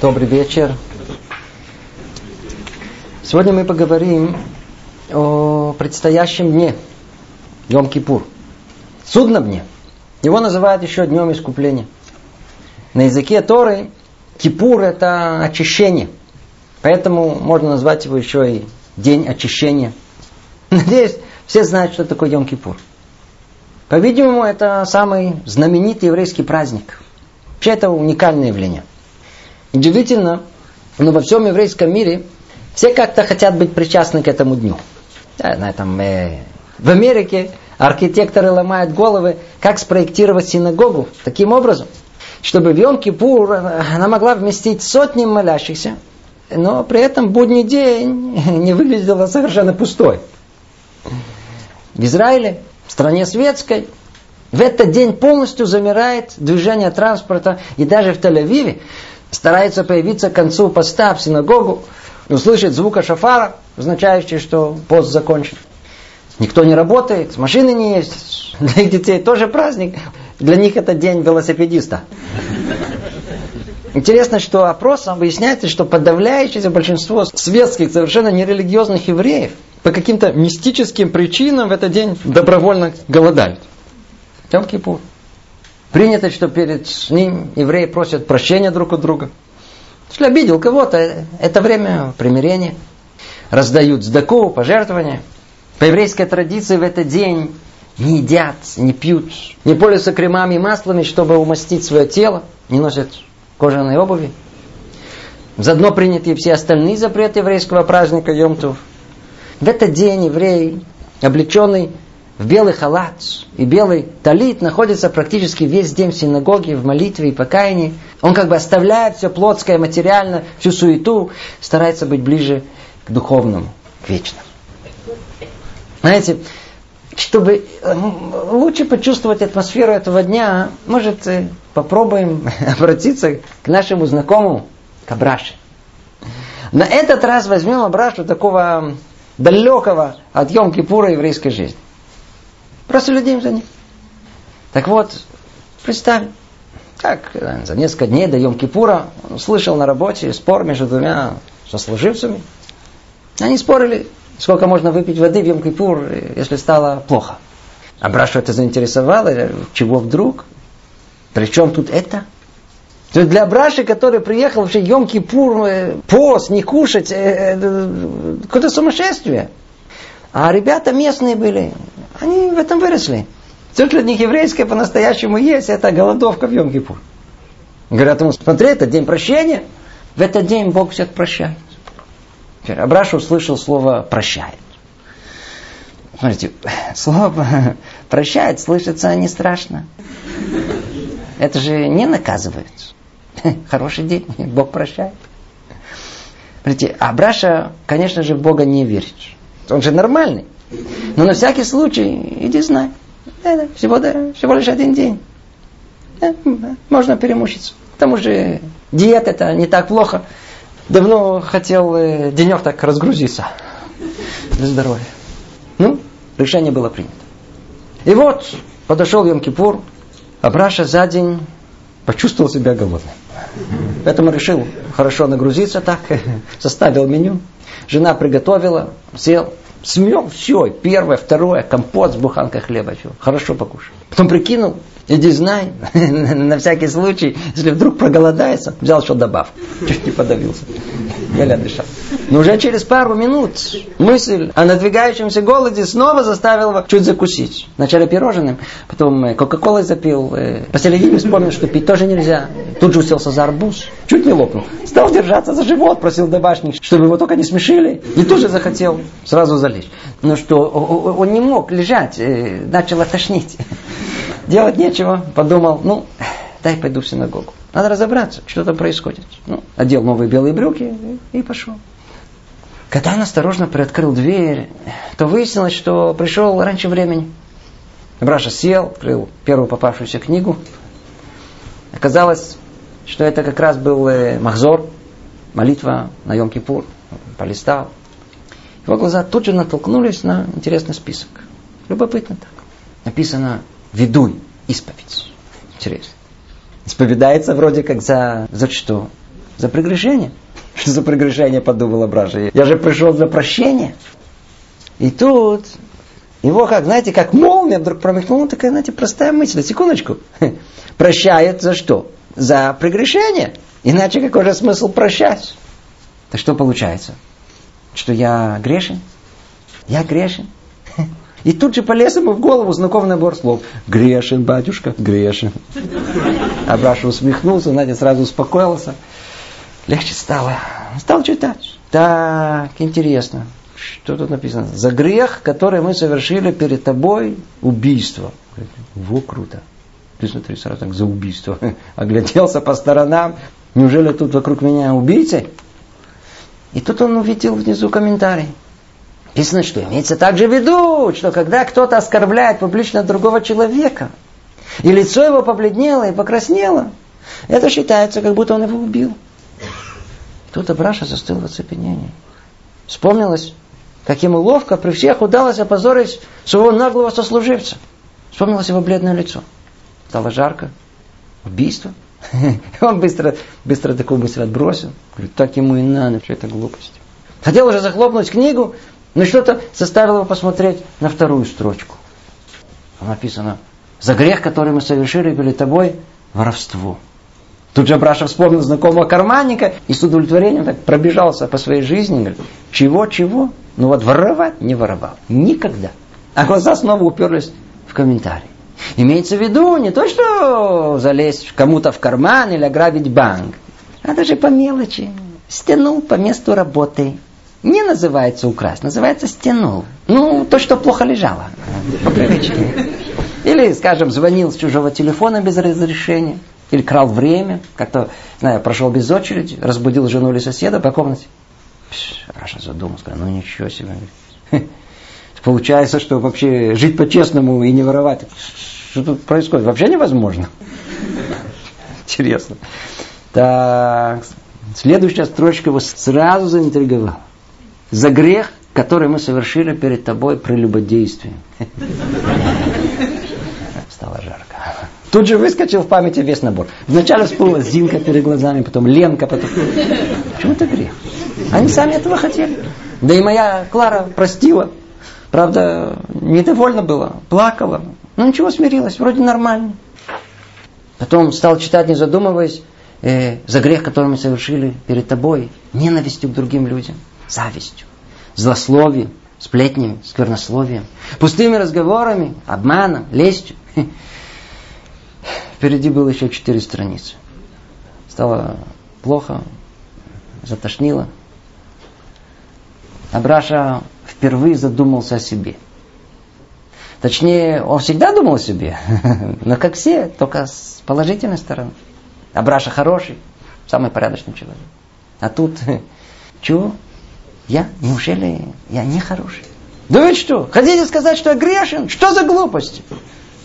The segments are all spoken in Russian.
Добрый вечер. Сегодня мы поговорим о предстоящем дне, Йом-Кипур. Судном дне. Его называют еще днем искупления. На языке Торы Кипур это очищение. Поэтому можно назвать его еще и день очищения. Надеюсь, все знают, что такое Йом-Кипур. По-видимому, это самый знаменитый еврейский праздник. Вообще это уникальное явление. Удивительно, но во всем еврейском мире все как-то хотят быть причастны к этому дню. Да, на этом, э, в Америке архитекторы ломают головы, как спроектировать синагогу таким образом, чтобы в Йом-Кипур она могла вместить сотни молящихся, но при этом будний день не выглядела совершенно пустой. В Израиле в стране светской, в этот день полностью замирает движение транспорта, и даже в Тель-Авиве старается появиться к концу поста в синагогу, услышать звука шафара, означающий, что пост закончен. Никто не работает, машины не есть. Для их детей тоже праздник. Для них это день велосипедиста. Интересно, что опросом выясняется, что подавляющее большинство светских, совершенно нерелигиозных евреев по каким-то мистическим причинам в этот день добровольно голодают. Йом Кипур. Принято, что перед ним евреи просят прощения друг у друга. Если обидел кого-то, это время примирения. Раздают сдаку, пожертвования. По еврейской традиции в этот день не едят, не пьют, не пользуются кремами и маслами, чтобы умастить свое тело, не носят кожаной обуви. Заодно приняты все остальные запреты еврейского праздника Йомтов. В этот день еврей, облеченный в белый халат и белый талит, находится практически весь день в синагоге, в молитве и покаянии. Он как бы оставляет все плотское, материально, всю суету, старается быть ближе к духовному, к вечному. Знаете, чтобы лучше почувствовать атмосферу этого дня, может, э, попробуем обратиться к нашему знакомому, к Абраше. На этот раз возьмем Абрашу такого далекого от Йом-Кипура еврейской жизни. Просто следим за ним. Так вот, представь, как за несколько дней до Йом-Кипура он услышал на работе спор между двумя сослуживцами. Они спорили, сколько можно выпить воды в Йом-Кипур, если стало плохо. А Брашу это заинтересовало, чего вдруг? Причем тут это? То есть для Браши, который приехал вообще Йом-Кипур, э, пост, не кушать, э, э, какое-то сумасшествие. А ребята местные были, они в этом выросли. Все, что для них еврейское по-настоящему есть, это голодовка в Йом-Кипур. Говорят ему, смотри, это день прощения. В этот день Бог всех прощает. Абраша услышал слово «прощает». Смотрите, слово «прощает» слышится не страшно. Это же не наказывает. Хороший день, Бог прощает. Смотрите, Абраша, конечно же, в Бога не верит. Он же нормальный. Но на всякий случай, иди знай. Это всего, да, всего лишь один день. Да, можно перемучиться. К тому же диета это не так плохо. Давно хотел э, денек так разгрузиться. Для здоровья. Ну, решение было принято. И вот подошел Йом-Кипур, а за день почувствовал себя голодным. Поэтому решил хорошо нагрузиться так, составил меню. Жена приготовила, сел, смел все, первое, второе, компот с буханкой хлеба, все, хорошо покушал. Потом прикинул, иди знай, на всякий случай, если вдруг проголодается, взял еще добавку, чуть не подавился, еле дышал. Но уже через пару минут мысль о надвигающемся голоде снова заставила его чуть закусить. Вначале пирожным, потом э, кока-колой запил. Э, посередине вспомнил, что пить тоже нельзя. Тут же уселся за арбуз, чуть не лопнул. Стал держаться за живот, просил домашних, чтобы его только не смешили. И тоже захотел сразу залечь. Но что, он не мог лежать, э, начал тошнить. Делать нечего, подумал, ну, дай пойду в синагогу. Надо разобраться, что там происходит. Ну, одел новые белые брюки и пошел. Когда он осторожно приоткрыл дверь, то выяснилось, что пришел раньше времени. Браша сел, открыл первую попавшуюся книгу. Оказалось, что это как раз был э, Махзор, молитва на Йом-Кипур. Полистал. Его глаза тут же натолкнулись на интересный список. Любопытно так. Написано «Ведуй, исповедь». Интересно. Исповедается вроде как за, за что? За прегрешение. Что за прегрешение, подумала Браша. Я же пришел за прощение. И тут его как, знаете, как молния вдруг промелькнула такая, знаете, простая мысль. Секундочку. Прощает за что? За прегрешение. Иначе какой же смысл прощать? Так что получается? Что я грешен? Я грешен? И тут же полез ему в голову знакомый набор слов. Грешен, батюшка, грешен. Абраша усмехнулся, Надя сразу успокоился. Легче стало. Стал читать. Так, интересно. Что тут написано? За грех, который мы совершили перед тобой, убийство. Во, круто. Ты смотри, сразу так, за убийство. Огляделся по сторонам. Неужели тут вокруг меня убийцы? И тут он увидел внизу комментарий. Написано, что имеется также в виду, что когда кто-то оскорбляет публично другого человека, и лицо его побледнело и покраснело, это считается, как будто он его убил. Тут Абраша застыл в оцепенении. Вспомнилось, как ему ловко при всех удалось опозорить своего наглого сослуживца. Вспомнилось его бледное лицо. Стало жарко. Убийство. Он быстро, быстро такую мысль отбросил. Говорит, так ему и надо, что это глупость. Хотел уже захлопнуть книгу, но что-то заставило его посмотреть на вторую строчку. Там написано, за грех, который мы совершили перед тобой, воровство. Тут же Браша вспомнил знакомого карманника и с удовлетворением так пробежался по своей жизни. Говорит, чего-чего? Ну вот воровать не воровал. Никогда. А глаза снова уперлись в комментарий. Имеется в виду не то, что залезть кому-то в карман или ограбить банк, а даже по мелочи. Стянул по месту работы. Не называется украсть, называется стянул. Ну, то, что плохо лежало. По привычке. Или, скажем, звонил с чужого телефона без разрешения. Или крал время. Как-то, знаю, прошел без очереди, разбудил жену или соседа по комнате. Раша задумался, сказал, ну ничего себе. Получается, что вообще жить по-честному и не воровать. Что тут происходит? Вообще невозможно. Интересно. Так, следующая строчка его сразу заинтриговала. За грех, который мы совершили перед тобой прелюбодействием. Стало жарко. Тут же выскочил в памяти весь набор. Вначале всплыла Зинка перед глазами, потом Ленка, потом... Почему это грех? Они сами этого хотели. Да и моя Клара простила. Правда, недовольна была, плакала. Ну ничего, смирилась, вроде нормально. Потом стал читать, не задумываясь, э, за грех, который мы совершили перед тобой, ненавистью к другим людям, завистью, злословием, сплетнями, сквернословием, пустыми разговорами, обманом, лестью. Впереди было еще четыре страницы. Стало плохо, затошнило. Абраша впервые задумался о себе. Точнее, он всегда думал о себе, но как все, только с положительной стороны. Абраша хороший, самый порядочный человек. А тут, чего? Я? Неужели я не хороший? Да вы что? Хотите сказать, что я грешен? Что за глупости?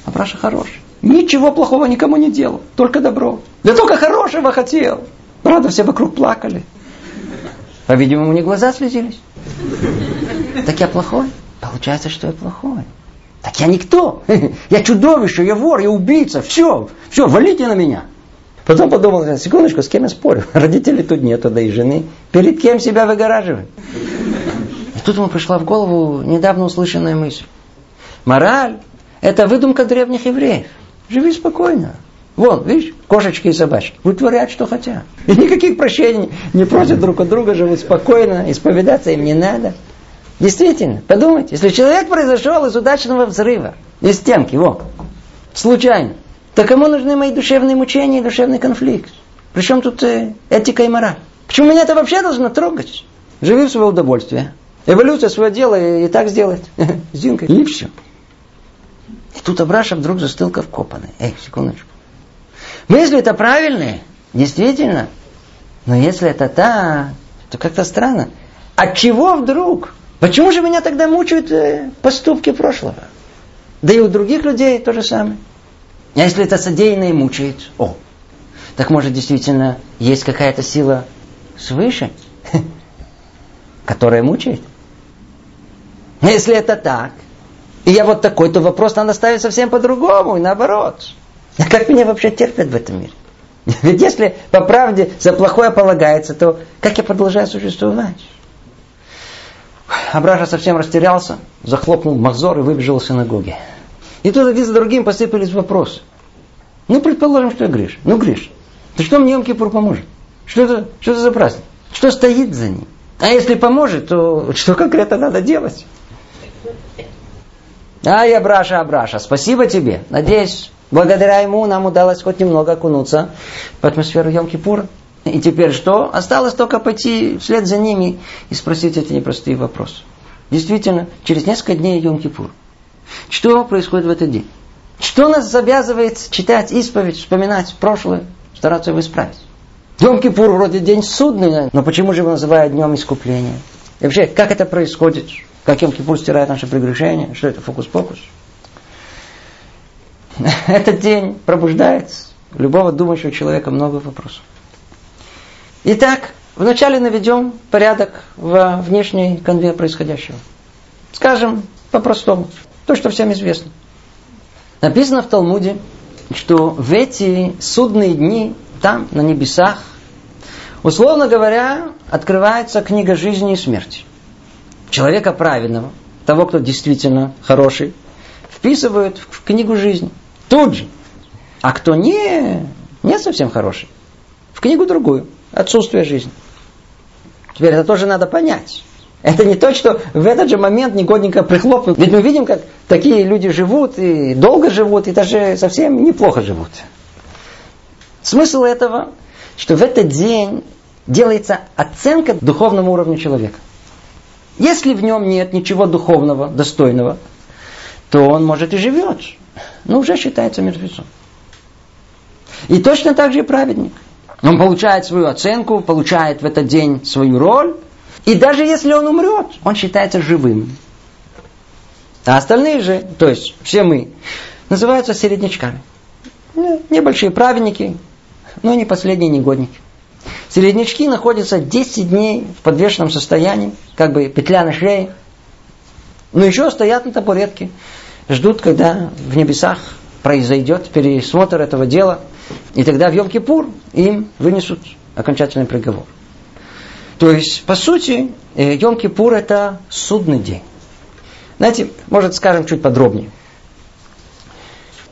Абраша хороший. Ничего плохого никому не делал, только добро. Да только хорошего хотел. Правда, все вокруг плакали. По-видимому, не глаза слезились. Так я плохой? Получается, что я плохой. Так я никто. Я чудовище, я вор, я убийца. Все, все, валите на меня. Потом подумал, секундочку, с кем я спорю? Родителей тут нету, да и жены. Перед кем себя выгораживать? И тут ему пришла в голову недавно услышанная мысль. Мораль – это выдумка древних евреев. Живи спокойно. Вон, видишь, кошечки и собачки. Вытворяют, что хотят. И никаких прощений не просят друг от друга, живут спокойно, исповедаться им не надо. Действительно, подумайте, если человек произошел из удачного взрыва, из стенки, вот, случайно, то кому нужны мои душевные мучения и душевный конфликт? Причем тут э, этика и мораль? Почему меня это вообще должно трогать? Живи в свое удовольствие. Эволюция свое дело и, и так сделает. Зинка, и все. И тут Абраша вдруг застыл как вкопанный. Эй, секундочку. Мысли это правильные, действительно. Но если это так, то как-то странно. От чего вдруг? Почему же меня тогда мучают э, поступки прошлого? Да и у других людей то же самое. А если это содеянное мучает, о, так может действительно есть какая-то сила свыше, которая мучает? Если это так, и я вот такой, то вопрос надо ставить совсем по-другому, и наоборот. А как меня вообще терпят в этом мире? Ведь если по правде за плохое полагается, то как я продолжаю существовать? Абраша совсем растерялся, захлопнул махзор и выбежал из синагоги. И тут один за другим посыпались вопросы. Ну, предположим, что я Гриш. Ну, Гриш, ты что мне Йом-Кипур поможет? Что это, что это за праздник? Что стоит за ним? А если поможет, то что конкретно надо делать? Ай, Абраша, Абраша, спасибо тебе. Надеюсь, благодаря ему нам удалось хоть немного окунуться в атмосферу Йом-Кипура. И теперь что? Осталось только пойти вслед за ними и спросить эти непростые вопросы. Действительно, через несколько дней Йом-Кипур. Что происходит в этот день? Что нас обязывает читать исповедь, вспоминать прошлое, стараться его исправить? Йом-Кипур вроде день судный, но почему же его называют днем искупления? И вообще, как это происходит? Как Йом-Кипур стирает наши прегрешения? Что это, фокус-покус? Этот день пробуждает любого думающего человека много вопросов. Итак, вначале наведем порядок в внешней конве происходящего. Скажем по-простому, то, что всем известно. Написано в Талмуде, что в эти судные дни, там, на небесах, условно говоря, открывается книга жизни и смерти. Человека праведного, того, кто действительно хороший, вписывают в книгу жизни. Тут же. А кто не, не совсем хороший, в книгу другую отсутствие жизни. Теперь это тоже надо понять. Это не то, что в этот же момент негодненько прихлопнут. Ведь мы видим, как такие люди живут, и долго живут, и даже совсем неплохо живут. Смысл этого, что в этот день делается оценка духовному уровню человека. Если в нем нет ничего духовного, достойного, то он, может, и живет, но уже считается мертвецом. И точно так же и праведник. Он получает свою оценку, получает в этот день свою роль. И даже если он умрет, он считается живым. А остальные же, то есть все мы, называются середнячками. Ну, небольшие праведники, но не последние негодники. Середнячки находятся 10 дней в подвешенном состоянии, как бы петля на шее. Но еще стоят на табуретке, ждут, когда в небесах произойдет пересмотр этого дела – и тогда в Йом-Кипур им вынесут окончательный приговор. То есть, по сути, э, Йом-Кипур это судный день. Знаете, может, скажем чуть подробнее.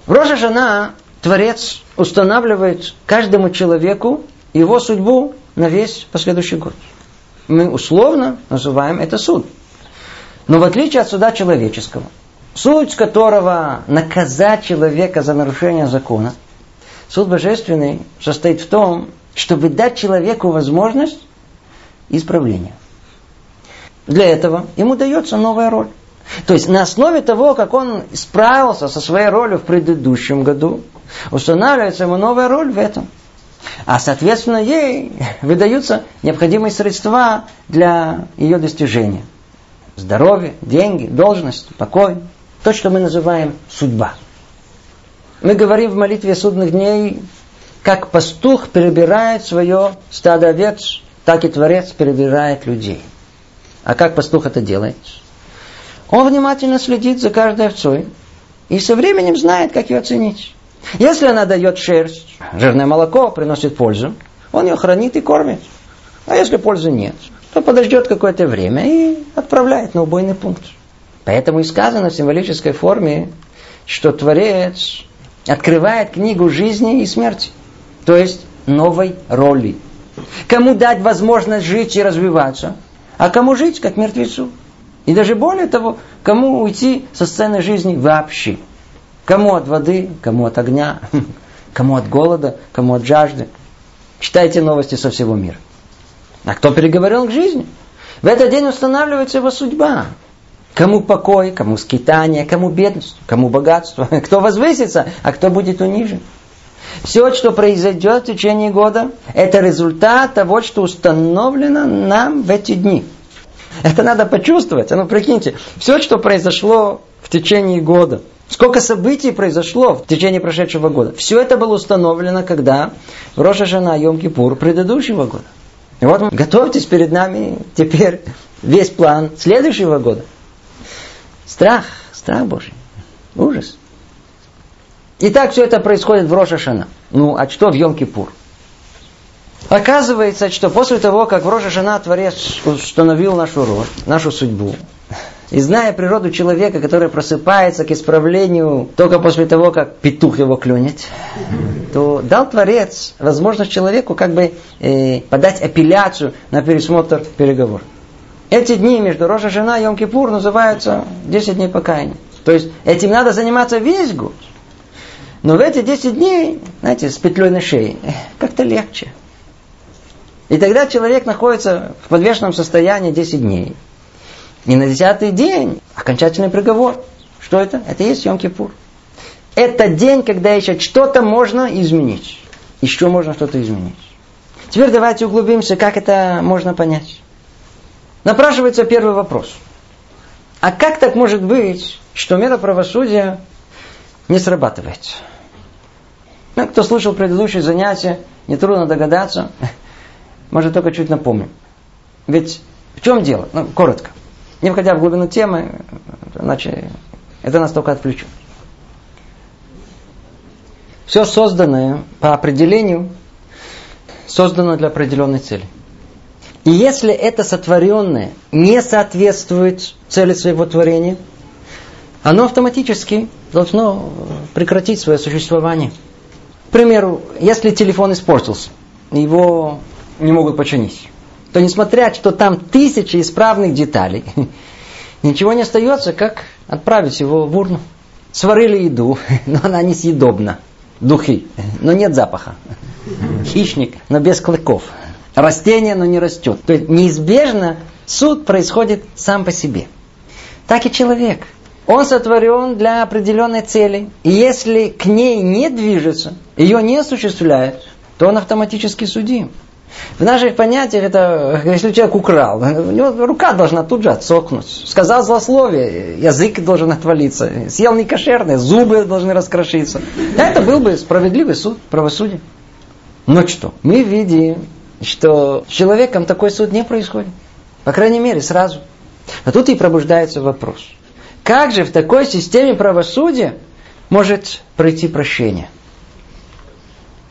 В Рожа Жана Творец устанавливает каждому человеку его судьбу на весь последующий год. Мы условно называем это суд. Но в отличие от суда человеческого, суть которого наказать человека за нарушение закона – Суд божественный состоит в том, чтобы дать человеку возможность исправления. Для этого ему дается новая роль. То есть на основе того, как он справился со своей ролью в предыдущем году, устанавливается ему новая роль в этом. А соответственно ей выдаются необходимые средства для ее достижения. Здоровье, деньги, должность, покой. То, что мы называем судьба. Мы говорим в молитве судных дней, как пастух перебирает свое стадо овец, так и Творец перебирает людей. А как пастух это делает? Он внимательно следит за каждой овцой и со временем знает, как ее оценить. Если она дает шерсть, жирное молоко приносит пользу, он ее хранит и кормит. А если пользы нет, то подождет какое-то время и отправляет на убойный пункт. Поэтому и сказано в символической форме, что Творец открывает книгу жизни и смерти. То есть новой роли. Кому дать возможность жить и развиваться, а кому жить как мертвецу. И даже более того, кому уйти со сцены жизни вообще. Кому от воды, кому от огня, кому от голода, кому от жажды. Читайте новости со всего мира. А кто переговорил к жизни? В этот день устанавливается его судьба. Кому покой, кому скитание, кому бедность, кому богатство, кто возвысится, а кто будет унижен. Все, что произойдет в течение года, это результат того, что установлено нам в эти дни. Это надо почувствовать. А ну, прикиньте, все, что произошло в течение года, сколько событий произошло в течение прошедшего года, все это было установлено, когда в Роша Жана Йом-Кипур предыдущего года. И вот готовьтесь перед нами теперь весь план следующего года. Страх, страх Божий. Ужас. И так все это происходит в Рошашана. Ну, а что в Йом-Кипур? Оказывается, что после того, как в Рожа Жена Творец установил нашу рожь, нашу судьбу, и зная природу человека, который просыпается к исправлению только после того, как петух его клюнет, то дал Творец возможность человеку как бы э, подать апелляцию на пересмотр переговоров. Эти дни между Рожа Жена и Йом-Кипур называются 10 дней покаяния. То есть этим надо заниматься весь год. Но в эти 10 дней, знаете, с петлей на шее, как-то легче. И тогда человек находится в подвешенном состоянии 10 дней. И на десятый день окончательный приговор. Что это? Это есть Йом-Кипур. Это день, когда еще что-то можно изменить. Еще можно что-то изменить. Теперь давайте углубимся, как это можно понять. Напрашивается первый вопрос. А как так может быть, что мера правосудия не срабатывает? Ну, кто слушал предыдущие занятия, нетрудно догадаться. Может, только чуть напомню. Ведь в чем дело? Ну, коротко. Не входя в глубину темы, иначе это нас только отвлечет. Все созданное по определению создано для определенной цели. И если это сотворенное не соответствует цели своего творения, оно автоматически должно прекратить свое существование. К примеру, если телефон испортился, его не могут починить, то несмотря, что там тысячи исправных деталей, ничего не остается, как отправить его в урну. Сварили еду, но она несъедобна. Духи, но нет запаха. Хищник, но без клыков. Растение, но не растет. То есть неизбежно суд происходит сам по себе. Так и человек. Он сотворен для определенной цели. И если к ней не движется, ее не осуществляет, то он автоматически судим. В наших понятиях это, если человек украл, у него рука должна тут же отсохнуть. Сказал злословие, язык должен отвалиться. Съел некошерное, зубы должны раскрошиться. Это был бы справедливый суд, правосудие. Но что? Мы видим, что с человеком такой суд не происходит. По крайней мере, сразу. А тут и пробуждается вопрос. Как же в такой системе правосудия может пройти прощение?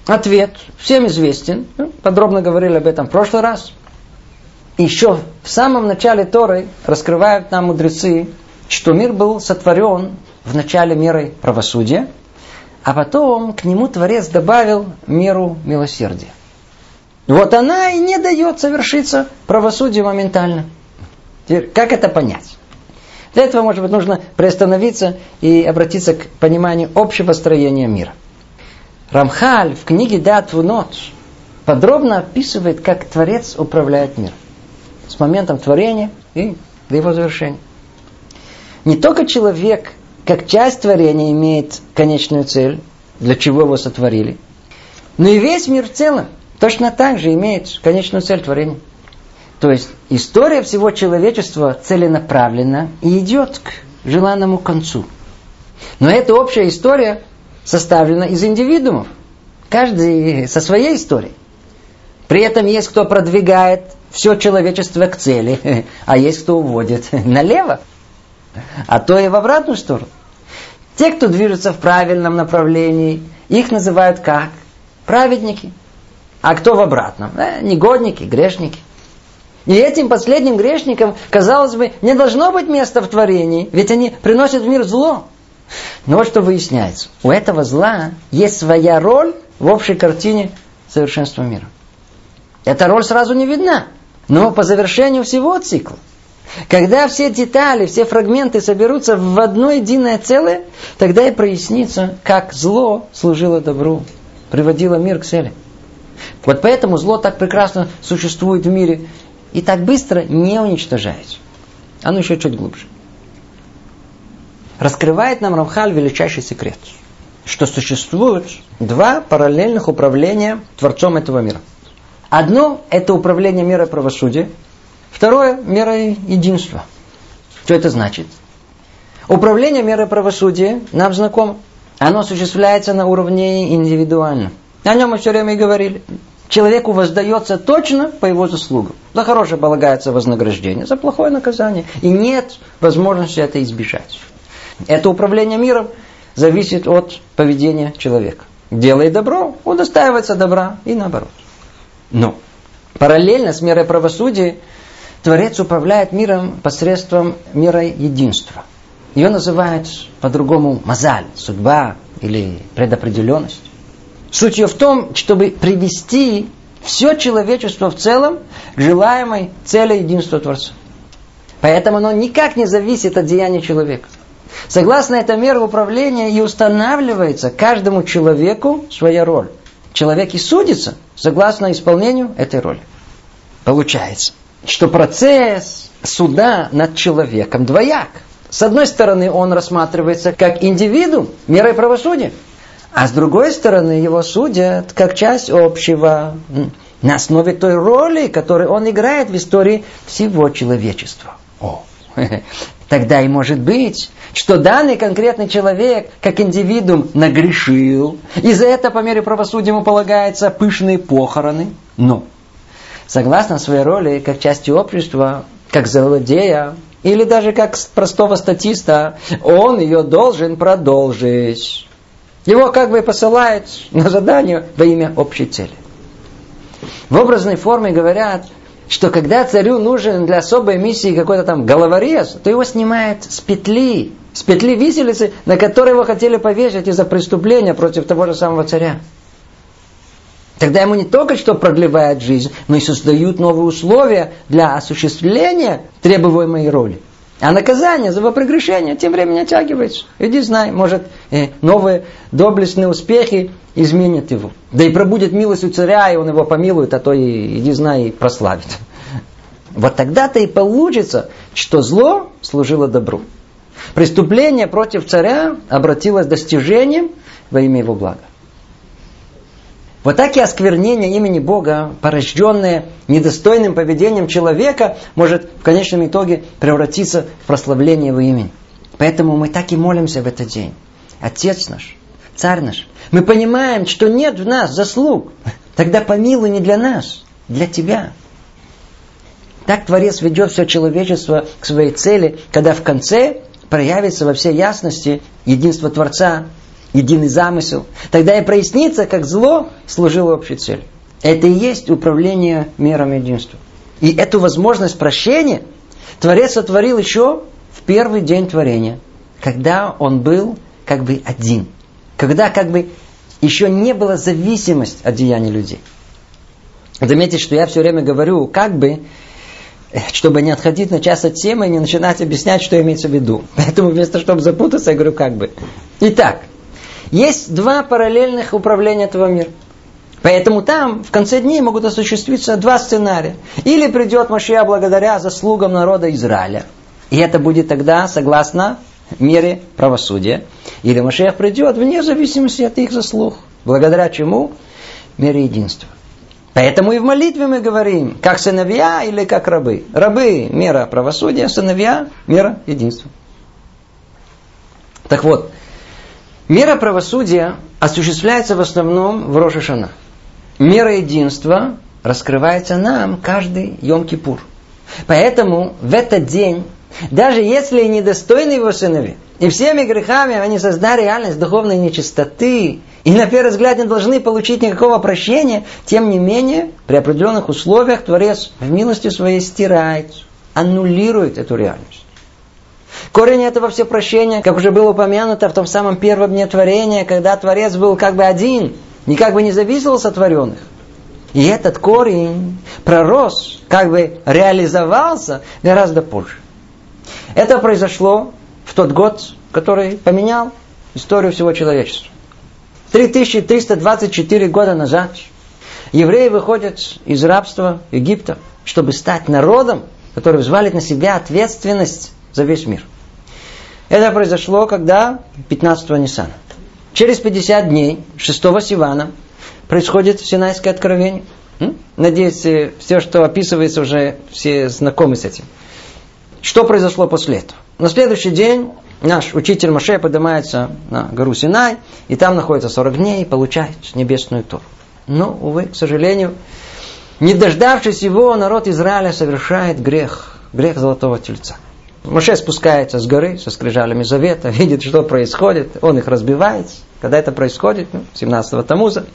Ответ всем известен. Ну, подробно говорили об этом в прошлый раз. Еще в самом начале Торы раскрывают нам мудрецы, что мир был сотворен в начале мерой правосудия, а потом к нему Творец добавил меру милосердия. Вот она и не дает совершиться правосудию моментально. Теперь, как это понять? Для этого, может быть, нужно приостановиться и обратиться к пониманию общего строения мира. Рамхаль в книге Датву ночь подробно описывает, как Творец управляет миром. С моментом творения и до его завершения. Не только человек, как часть творения, имеет конечную цель, для чего его сотворили, но и весь мир в целом точно так же имеет конечную цель творения. То есть история всего человечества целенаправлена и идет к желанному концу. Но эта общая история составлена из индивидуумов. Каждый со своей историей. При этом есть кто продвигает все человечество к цели, а есть кто уводит налево, а то и в обратную сторону. Те, кто движется в правильном направлении, их называют как? Праведники. А кто в обратном? Э, негодники, грешники. И этим последним грешникам, казалось бы, не должно быть места в творении, ведь они приносят в мир зло. Но вот что выясняется. У этого зла есть своя роль в общей картине совершенства мира. Эта роль сразу не видна. Но по завершению всего цикла, когда все детали, все фрагменты соберутся в одно единое целое, тогда и прояснится, как зло служило добру, приводило мир к цели. Вот поэтому зло так прекрасно существует в мире и так быстро не уничтожается. Оно еще чуть глубже раскрывает нам Рамхаль величайший секрет, что существует два параллельных управления Творцом этого мира. Одно – это управление мерой правосудия, второе – мерой единства. Что это значит? Управление мерой правосудия нам знакомо. Оно осуществляется на уровне индивидуально. О нем мы все время и говорили. Человеку воздается точно по его заслугам. За хорошее полагается вознаграждение, за плохое наказание. И нет возможности это избежать. Это управление миром зависит от поведения человека. Делает добро, удостаивается добра и наоборот. Но параллельно с мерой правосудия Творец управляет миром посредством мира единства. Ее называют по-другому мазаль, судьба или предопределенность. Суть ее в том, чтобы привести все человечество в целом к желаемой цели единства Творца. Поэтому оно никак не зависит от деяния человека. Согласно этой мере управления и устанавливается каждому человеку своя роль. Человек и судится согласно исполнению этой роли. Получается, что процесс суда над человеком двояк. С одной стороны, он рассматривается как индивидуум, мерой правосудия. А с другой стороны, его судят как часть общего, на основе той роли, которую он играет в истории всего человечества. О, тогда и может быть, что данный конкретный человек, как индивидуум, нагрешил, и за это по мере правосудия ему полагаются пышные похороны. Но, согласно своей роли, как части общества, как злодея, или даже как простого статиста, он ее должен продолжить. Его как бы посылают на задание во имя общей цели. В образной форме говорят, что когда царю нужен для особой миссии какой-то там головорез, то его снимают с петли, с петли виселицы, на которой его хотели повесить из-за преступления против того же самого царя. Тогда ему не только что продлевают жизнь, но и создают новые условия для осуществления требуемой роли. А наказание за его прегрешение тем временем оттягивается. Иди знай, может, э, новые доблестные успехи изменят его. Да и пробудет милость у царя, и он его помилует, а то и, иди знай, и прославит. Вот тогда-то и получится, что зло служило добру. Преступление против царя обратилось достижением во имя его блага. Вот так и осквернение имени Бога, порожденное недостойным поведением человека, может в конечном итоге превратиться в прославление его имени. Поэтому мы так и молимся в этот день. Отец наш, Царь наш, мы понимаем, что нет в нас заслуг. Тогда помилуй не для нас, для Тебя. Так Творец ведет все человечество к своей цели, когда в конце проявится во всей ясности единство Творца единый замысел, тогда и прояснится, как зло служило общей цели. Это и есть управление миром единства. И эту возможность прощения Творец сотворил еще в первый день творения, когда он был как бы один. Когда как бы еще не было зависимость от деяний людей. Заметьте, что я все время говорю как бы, чтобы не отходить на час от темы и не начинать объяснять, что имеется в виду. Поэтому вместо чтобы запутаться, я говорю как бы. Итак, есть два параллельных управления этого мира. Поэтому там в конце дней могут осуществиться два сценария. Или придет Машия благодаря заслугам народа Израиля. И это будет тогда согласно мере правосудия. Или Машиах придет вне зависимости от их заслуг. Благодаря чему? Мере единства. Поэтому и в молитве мы говорим, как сыновья или как рабы. Рабы – мера правосудия, сыновья – мера единства. Так вот, Мера правосудия осуществляется в основном в Рошашана. Мера единства раскрывается нам каждый Йом-Кипур. Поэтому в этот день, даже если недостойны его сыновья, и всеми грехами они создали реальность духовной нечистоты, и на первый взгляд не должны получить никакого прощения, тем не менее, при определенных условиях Творец в милости своей стирает, аннулирует эту реальность. Корень этого все прощения, как уже было упомянуто в том самом первом дне творения, когда Творец был как бы один, никак бы не зависел от сотворенных. И этот корень пророс, как бы реализовался гораздо позже. Это произошло в тот год, который поменял историю всего человечества. 3324 года назад евреи выходят из рабства Египта, чтобы стать народом, который взвалит на себя ответственность за весь мир. Это произошло когда? 15-го Ниссана. Через 50 дней, 6 Сивана, происходит Синайское откровение. Надеюсь, э, все, что описывается, уже все знакомы с этим. Что произошло после этого? На следующий день наш учитель Маше поднимается на гору Синай, и там находится 40 дней и получает небесную Тору. Но, увы, к сожалению, не дождавшись его, народ Израиля совершает грех, грех золотого тельца. Моше спускается с горы со скрижалями завета, видит, что происходит, он их разбивает. Когда это происходит, ну, 17-го Тамуза,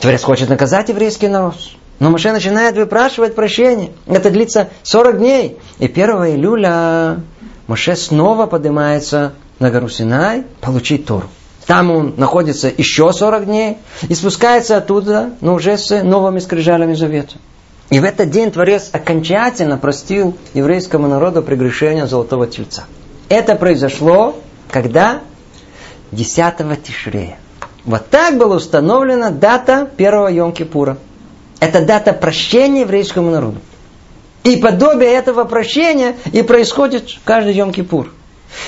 Творец хочет наказать еврейский народ. Но Моше начинает выпрашивать прощение. Это длится 40 дней. И 1 июля Моше снова поднимается на гору Синай получить Тору. Там он находится еще 40 дней и спускается оттуда, но уже с новыми скрижалями завета. И в этот день Творец окончательно простил еврейскому народу прегрешение Золотого Тельца. Это произошло когда? 10 Тишрея. Вот так была установлена дата первого Йом-Кипура. Это дата прощения еврейскому народу. И подобие этого прощения и происходит каждый Йом-Кипур.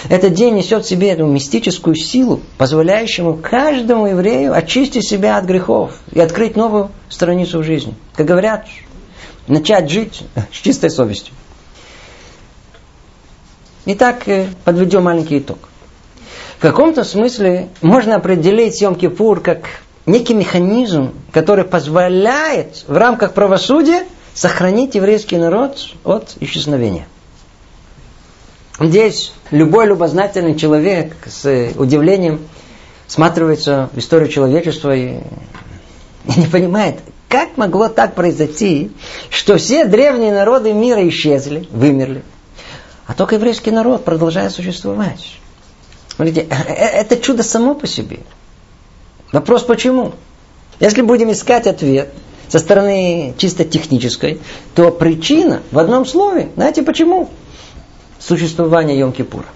Этот день несет в себе эту мистическую силу, позволяющую каждому еврею очистить себя от грехов и открыть новую страницу в жизни. Как говорят, начать жить с чистой совестью. Итак, э, подведем маленький итог. В каком-то смысле можно определить Йом-Кипур как некий механизм, который позволяет в рамках правосудия сохранить еврейский народ от исчезновения. Здесь любой любознательный человек с удивлением сматривается в историю человечества и, и не понимает, как могло так произойти, что все древние народы мира исчезли, вымерли, а только еврейский народ продолжает существовать. Смотрите, э, э, это чудо само по себе. Вопрос почему? Если будем искать ответ со стороны чисто технической, то причина в одном слове. Знаете почему? Существование Йом-Кипура.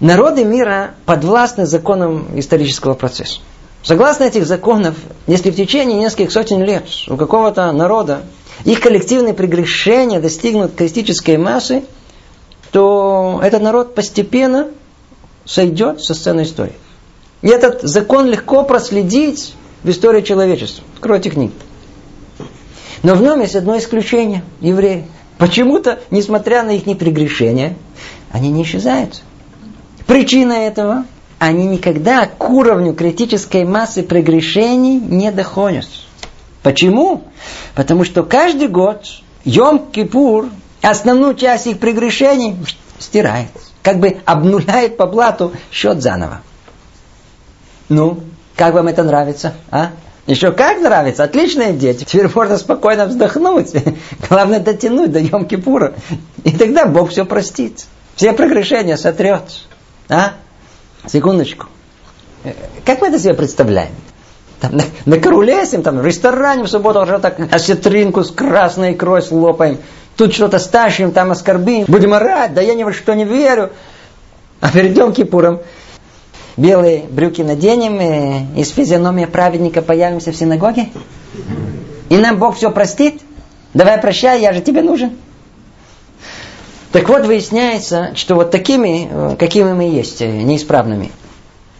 Народы мира подвластны законам исторического процесса. Согласно этих законов, если в течение нескольких сотен лет у какого-то народа их коллективные прегрешения достигнут критической массы, то этот народ постепенно сойдет со сцены истории. И этот закон легко проследить в истории человечества. Откройте книгу. Но в нем есть одно исключение. Евреи. Почему-то, несмотря на их непрегрешения, они не исчезают. Причина этого – они никогда к уровню критической массы прегрешений не доходят. Почему? Потому что каждый год Йом-Кипур основную часть их прегрешений стирает. Как бы обнуляет по блату счет заново. Ну, как вам это нравится? А? Еще как нравится? Отличная идея. Теперь можно спокойно вздохнуть. Главное дотянуть до Йом-Кипура. И тогда Бог все простит. Все прегрешения сотрет. А? Секундочку. Э, как мы это себе представляем? Там, на, на Карулесим, там, в ресторане в субботу уже так осетринку с красной икрой слопаем. Тут что-то стащим, там оскорбим. Будем орать, да я ни во что не верю. А перед Йом Кипуром белые брюки наденем, и из физиономии праведника появимся в синагоге? И нам Бог все простит? Давай прощай, я же тебе нужен. Так вот, выясняется, что вот такими, э, какими мы есть, э, неисправными,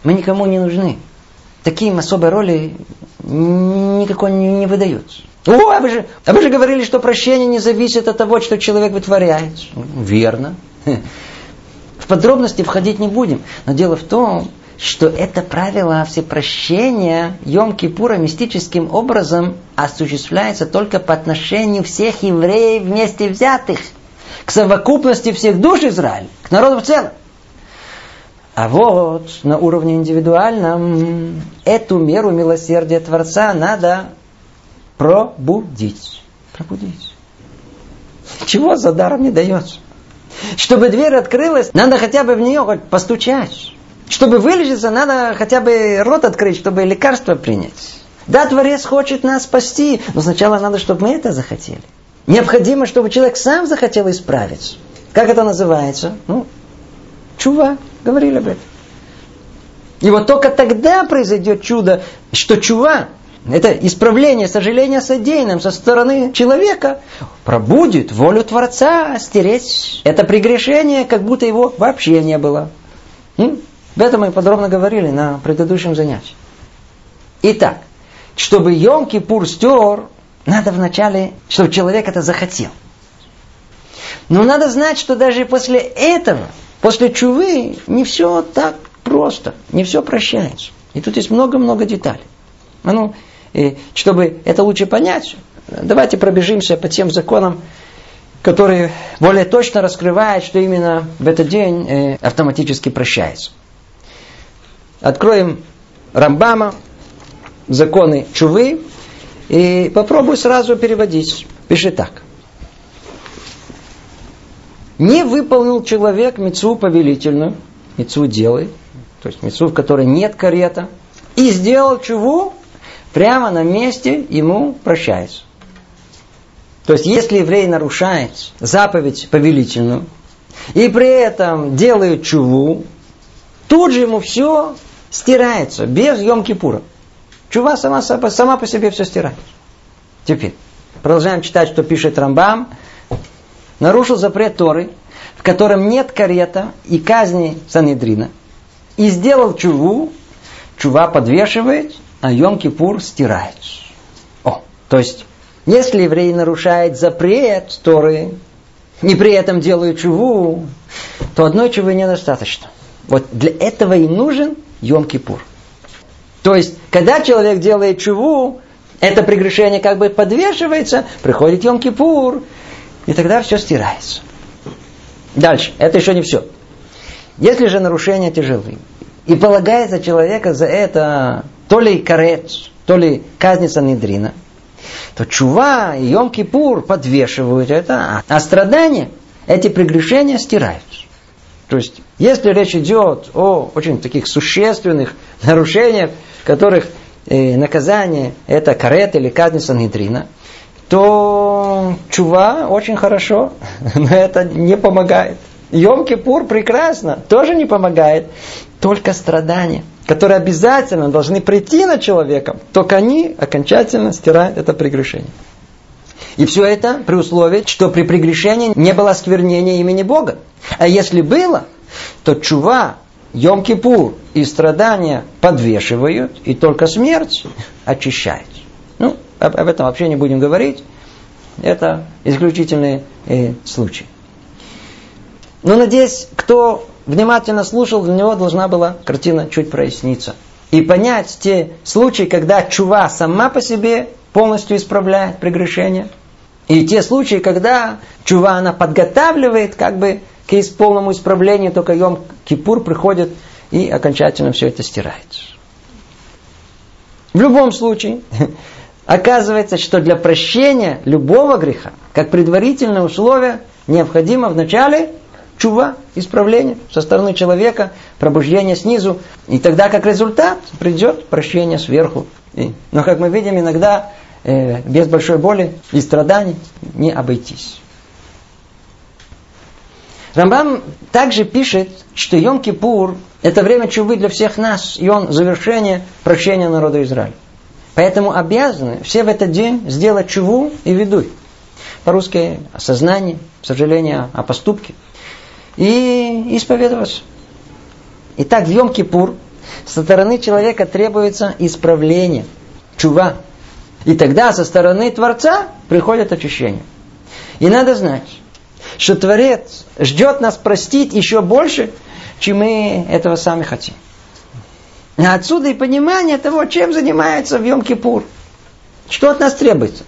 мы никому не нужны. Таким особой роли никакой не, выдаются. О, а вы, же, а вы же говорили, что прощение не зависит от того, что человек вытворяет. Верно. В подробности входить не будем. Но дело в том, что это правило всепрощения Йом-Кипура мистическим образом осуществляется только по отношению всех евреев вместе взятых – к совокупности всех душ Израиля, к народу в целом. А вот на уровне индивидуальном эту меру милосердия Творца надо пробудить. Пробудить. Чего за даром не дается? Чтобы дверь открылась, надо хотя бы в нее хоть постучать. Чтобы вылечиться, надо хотя бы рот открыть, чтобы лекарство принять. Да, Творец хочет нас спасти, но сначала надо, чтобы мы это захотели. Необходимо, чтобы человек сам захотел исправиться. Как это называется? Ну, чува. Говорили об этом. И вот только тогда произойдет чудо, что чува, это исправление, сожаление содеянным со стороны человека, пробудет волю Творца стереть это прегрешение, как будто его вообще не было. М? Об этом мы подробно говорили на предыдущем занятии. Итак, чтобы Йом-Кипур стер надо вначале, чтобы человек это захотел. Но надо знать, что даже после этого, после чувы, не все так просто, не все прощается. И тут есть много-много деталей. А ну, и чтобы это лучше понять, давайте пробежимся по тем законам, которые более точно раскрывают, что именно в этот день э, автоматически прощается. Откроем Рамбама, законы Чувы, И попробую сразу переводить. Пиши так. Не выполнил человек мецу повелительную, мецу делай, то есть мецу, в которой нет карета, и сделал чего? Прямо на месте ему прощается. То есть, если еврей нарушает заповедь повелительную, и при этом делает чуву, тут же ему все стирается, без Йом-Кипура. Чува сама, сама по себе все стирает. Теперь, продолжаем читать, что пишет Рамбам нарушил запрет Торы, в котором нет карета и казни Санедрина, и сделал чуву, чува подвешивает, а Йом-Кипур стирает. О, то есть, если еврей нарушает запрет Торы, и при этом делает чуву, то одной чувы недостаточно. Вот для этого и нужен Йом-Кипур. То есть, когда человек делает чуву, это прегрешение как бы подвешивается, приходит Йом-Кипур, и тогда все стирается. Дальше. Это еще не все. Если же нарушения тяжелые, и полагается человека за это то ли карет, то ли казница недрина, то чува и Йом-Кипур подвешивают это, а страдания, эти прегрешения стирают. То есть, если речь идет о очень таких существенных нарушениях, которых э, наказание это карет или казница недрина, то чува очень хорошо, но это не помогает. Йом-Кипур прекрасно, тоже не помогает. Только страдания, которые обязательно должны прийти на человека, только они окончательно стирают это прегрешение. И все это при условии, что при прегрешении не было осквернения имени Бога. А если было, то чува, Йом-Кипур и страдания подвешивают, и только смерть очищает. Ну, об, об этом вообще не будем говорить. Это исключительные э, случаи. Но надеюсь, кто внимательно слушал, для него должна была картина чуть проясниться. И понять те случаи, когда чува сама по себе полностью исправляет прегрешение. И те случаи, когда чува она подготавливает как бы к полному исправлению, только Йом Кипур приходит и окончательно все это стирает. В любом случае, Оказывается, что для прощения любого греха, как предварительное условие, необходимо вначале чува, исправление со стороны человека, пробуждение снизу. И тогда, как результат, придет прощение сверху. И, но, как мы видим, иногда э, без большой боли и страданий не обойтись. Рамбам также пишет, что Йом-Кипур – это время чувы для всех нас, и он завершение прощения народа Израиля. Поэтому обязаны все в этот день сделать чуву и ведуй. По-русски осознание, сожаление о поступке. И исповедоваться. Итак, в Йом-Кипур со стороны человека требуется исправление, чува. И тогда со стороны Творца приходит очищение. И надо знать, что Творец ждет нас простить еще больше, чем мы этого сами хотим. Отсюда и понимание того, чем занимается в Йом-Кипур. Что от нас требуется?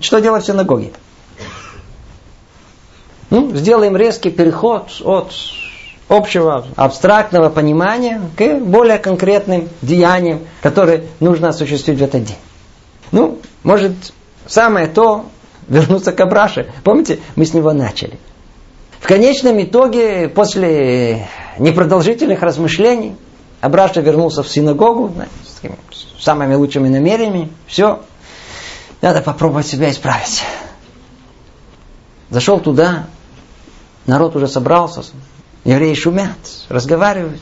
Что делать в синагоге? Ну, сделаем резкий переход от общего абстрактного понимания к более конкретным деяниям, которые нужно осуществить в этот день. Ну, может, самое то вернуться к Абраше. Помните, мы с него начали. В конечном итоге, после непродолжительных размышлений, Абраша вернулся в синагогу с самыми лучшими намерениями. Все. Надо попробовать себя исправить. Зашел туда, народ уже собрался, евреи шумят, разговаривают.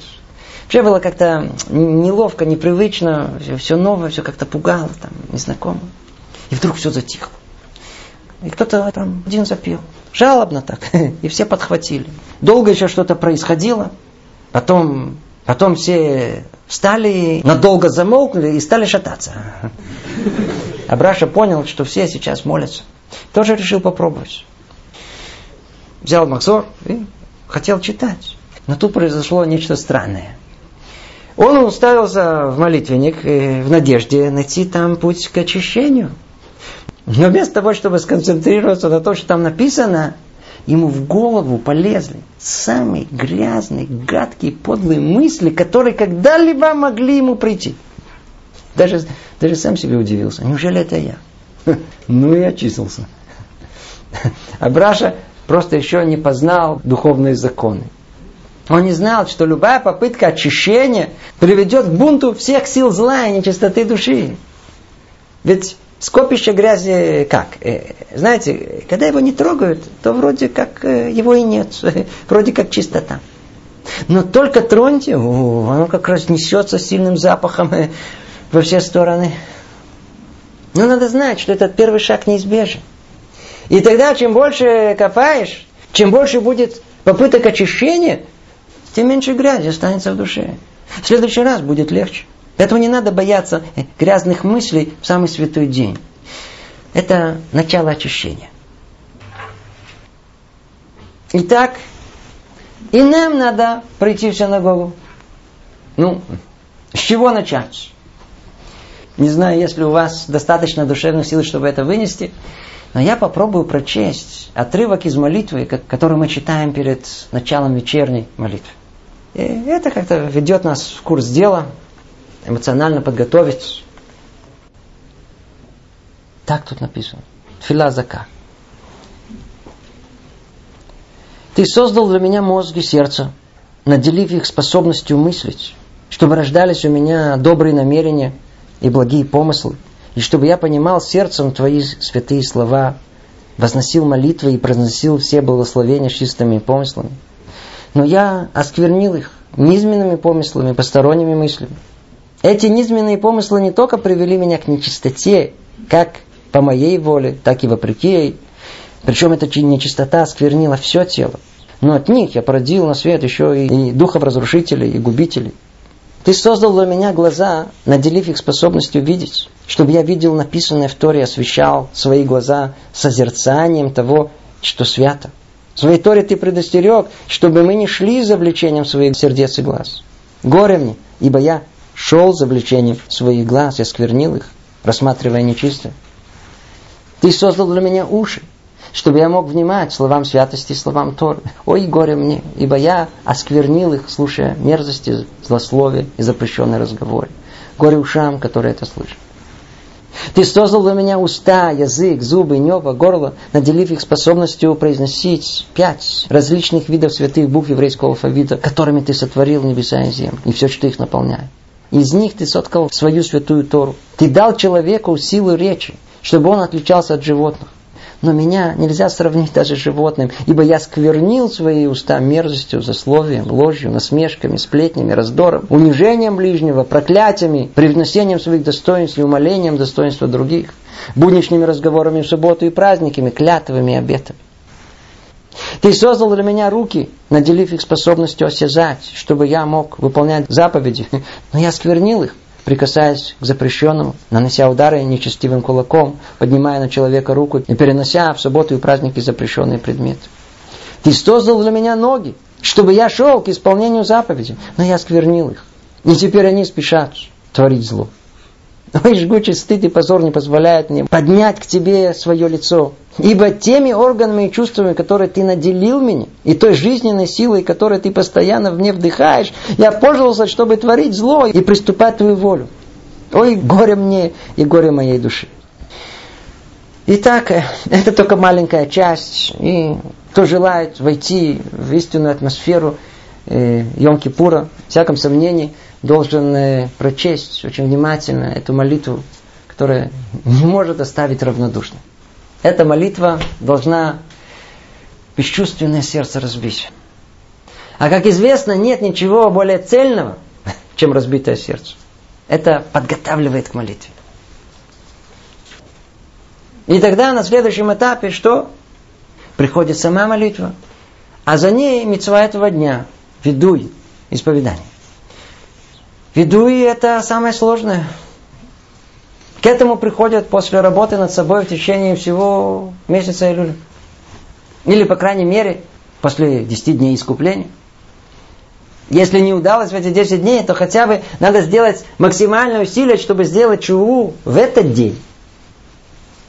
Вообще было как-то неловко, непривычно, все новое, все как-то пугало, там, незнакомо. И вдруг все затихло. И кто-то там один запел. Жалобно так. И все подхватили. Долго еще что-то происходило. Потом Потом все встали, надолго замолкнули и стали шататься. Абраша понял, что все сейчас молятся. Тоже решил попробовать. Взял Максор и хотел читать. Но тут произошло нечто странное. Он уставился в молитвенник э, в надежде найти там путь к очищению. Но вместо того, чтобы сконцентрироваться на том, что там написано, ему в голову полезли самые грязные, гадкие, подлые мысли, которые когда-либо могли ему прийти. Даже, даже сам себе удивился. Неужели это я? Ну и очистился. А Браша просто еще не познал духовные законы. Он не знал, что любая попытка очищения приведет к бунту всех сил зла и нечистоты души. Ведь скопище грязи как? Э, знаете, когда его не трогают, то вроде как э, его и нет. Вроде как чистота. Но только троньте, оно как раз несется сильным запахом э, во все стороны. Но надо знать, что этот первый шаг неизбежен. И тогда, чем больше копаешь, чем больше будет попыток очищения, тем меньше грязи останется в душе. В следующий раз будет легче. Поэтому не надо бояться грязных мыслей в самый святой день. Это начало очищения. Итак, и нам надо прийти в синагогу. Ну, с чего начать? Не знаю, если у вас достаточно душевных сил, чтобы это вынести, но я попробую прочесть отрывок из молитвы, который мы читаем перед началом вечерней молитвы. И это как-то ведет нас в курс дела, эмоционально подготовить. Так тут написано. Филазака. Ты создал для меня мозг и сердце, наделив их способностью мыслить, чтобы рождались у меня добрые намерения – и благие помыслы, и чтобы я понимал сердцем Твои святые слова, возносил молитвы и произносил все благословения чистыми помыслами. Но я осквернил их низменными помыслами, посторонними мыслями. Эти низменные помыслы не только привели меня к нечистоте, как по моей воле, так и вопреки ей. Причем эта нечистота осквернила все тело. Но от них я породил на свет еще и духов разрушителей, и губителей. Ты создал для меня глаза, наделив их способностью видеть, чтобы я видел написанное в Торе, освещал свои глаза созерцанием того, что свято. В своей Торе ты предостерег, чтобы мы не шли за влечением своих сердец и глаз. Горе мне, ибо я шел за влечением своих глаз, я сквернил их, рассматривая нечистое. Ты создал для меня уши, чтобы я мог внимать словам святости, словам Торы. Ой, горе мне, ибо я осквернил их, слушая мерзости, злословия и запрещенные разговоры. Горе ушам, которые это слышат. Ты создал для меня уста, язык, зубы, небо, горло, наделив их способностью произносить пять различных видов святых букв еврейского алфавита, которыми ты сотворил небеса и землю, и все, что их наполняет. Из них ты соткал свою святую Тору. Ты дал человеку силу речи, чтобы он отличался от животных. Но меня нельзя сравнить даже с животным, ибо я сквернил свои уста мерзостью, засловием, ложью, насмешками, сплетнями, раздором, унижением ближнего, проклятиями, привнесением своих достоинств и умолением достоинства других, будничными разговорами в субботу и праздниками, клятвами и обетами. Ты создал для меня руки, наделив их способностью осязать, чтобы я мог выполнять заповеди, но я сквернил их прикасаясь к запрещенному, нанося удары нечестивым кулаком, поднимая на человека руку и перенося в субботу и праздники запрещенные предметы. Ты создал для меня ноги, чтобы я шел к исполнению заповедей, но я сквернил их. И теперь они спешат творить зло. Ой, жгучий стыд и позор не позволяет мне поднять к тебе свое лицо. Ибо теми органами и чувствами, которые ты наделил меня, и той жизненной силой, которой ты постоянно в мне вдыхаешь, я пользовался, чтобы творить зло и приступать твою волю. Ой, горе мне и горе моей души. Итак, э, это только маленькая часть. И кто желает войти в истинную атмосферу Йом-Кипура, в всяком сомнении – должен э, прочесть очень внимательно эту молитву, которая не может оставить равнодушным. Эта молитва должна бесчувственное сердце разбить. А как известно, нет ничего более цельного, чем разбитое сердце. Это подготавливает к молитве. И тогда на следующем этапе что? Приходит сама молитва, а за ней мецва этого дня, ведуй, исповедание. Ведуи это самое сложное. К этому приходят после работы над собой в течение всего месяца Илюля. Или, по крайней мере, после 10 дней искупления. Если не удалось в эти 10 дней, то хотя бы надо сделать максимальное усилие, чтобы сделать чуву в этот день.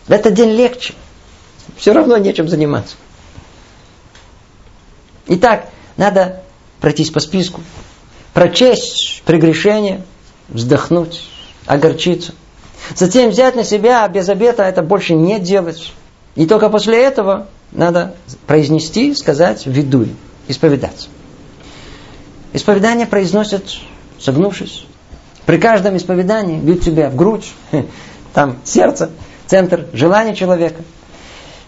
В этот день легче. Все равно нечем заниматься. Итак, надо пройтись по списку прочесть прегрешение, вздохнуть, огорчиться. Затем взять на себя без обета это больше не делать. И только после этого надо произнести, сказать «ведуй», исповедаться. Исповедание произносят согнувшись. При каждом исповедании бьют себя в грудь, там сердце, центр желания человека.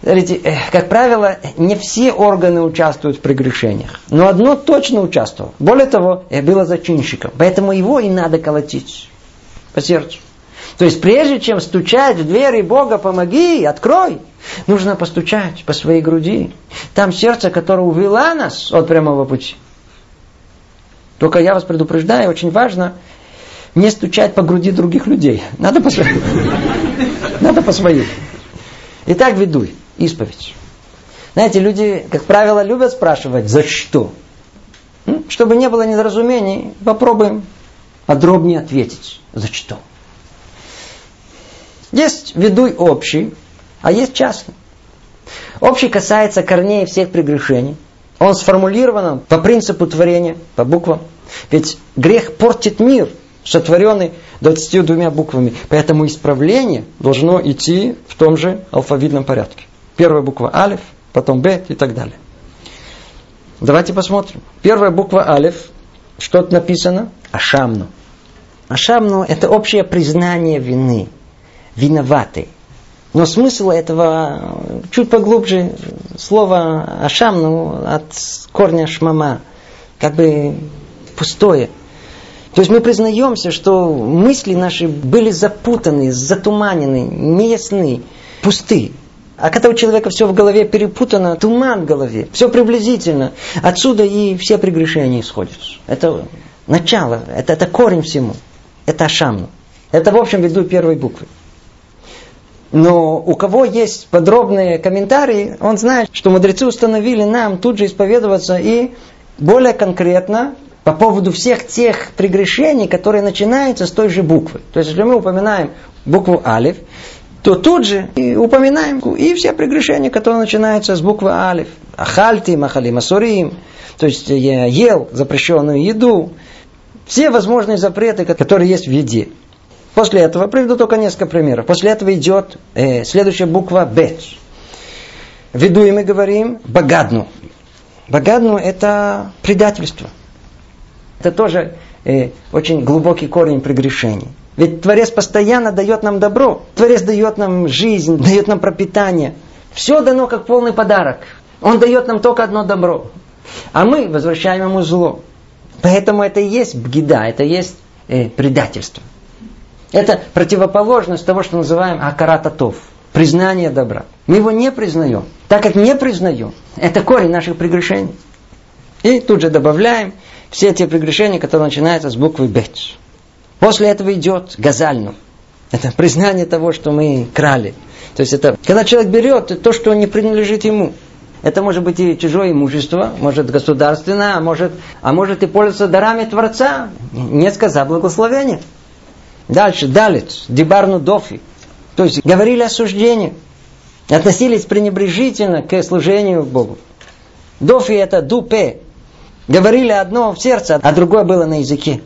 Смотрите, э, как правило, не все органы участвуют в прегрешениях, но одно точно участвовало. Более того, было зачинщиком, поэтому его и надо колотить по сердцу. То есть прежде чем стучать в двери Бога, помоги, открой, нужно постучать по своей груди. Там сердце, которое увело нас от прямого пути. Только я вас предупреждаю, очень важно не стучать по груди других людей. Надо по своей. Надо по своей. Итак, ведуй, исповедь. Знаете, люди, как правило, любят спрашивать, за что? Чтобы не было недоразумений, попробуем подробнее ответить, за что. Есть ведуй общий, а есть частный. Общий касается корней всех прегрешений. Он сформулирован по принципу творения, по буквам. Ведь грех портит мир, сотворенный 22 буквами. Поэтому исправление должно идти в том же алфавитном порядке. Первая буква Алиф, потом Б и так далее. Давайте посмотрим. Первая буква Алиф, что тут написано? Ашамну. Ашамну – это общее признание вины – виноваты. Но смысл этого чуть поглубже. Слово ашам, ну, от корня шмама, как бы пустое. То есть мы признаемся, что мысли наши были запутаны, затуманены, неясны, пусты. А когда у человека все в голове перепутано, туман в голове, все приблизительно, отсюда и все прегрешения исходят. Это начало, это, это корень всему. Это ашамну. Это, в общем, ввиду первой буквы. Но у кого есть подробные комментарии, он знает, что мудрецы установили нам тут же исповедоваться и более конкретно по поводу всех тех прегрешений, которые начинаются с той же буквы. То есть, если мы упоминаем букву Алиф, то тут же и упоминаем и все прегрешения, которые начинаются с буквы Алиф. Ахальти, махали, масурим, то есть я ел запрещенную еду, все возможные запреты, которые есть в еде. После этого, приведу только несколько примеров. После этого идет э, следующая буква Бет. Ввиду и мы говорим Багадну. Багадну это предательство. Это тоже э, очень глубокий корень прегрешений. Ведь Творец постоянно дает нам добро. Творец дает нам жизнь, дает нам пропитание. Все дано как полный подарок. Он дает нам только одно добро. А мы возвращаем ему зло. Поэтому это и есть бгида, это и есть э, предательство. Это противоположность того, что называем акарататов. Признание добра. Мы его не признаем. Так как не признаем, это корень наших прегрешений. И тут же добавляем все те прегрешения, которые начинаются с буквы Бет. После этого идет газальну. Это признание того, что мы крали. То есть это, когда человек берет то, что не принадлежит ему. Это может быть и чужое имущество, может государственное, а может, а может и пользоваться дарами Творца, не сказав благословения. Дальше, далец, дебарну дофи. То есть говорили осуждение. Относились пренебрежительно к служению Богу. Дофи это дупе. Говорили одно в сердце, а другое было на языке.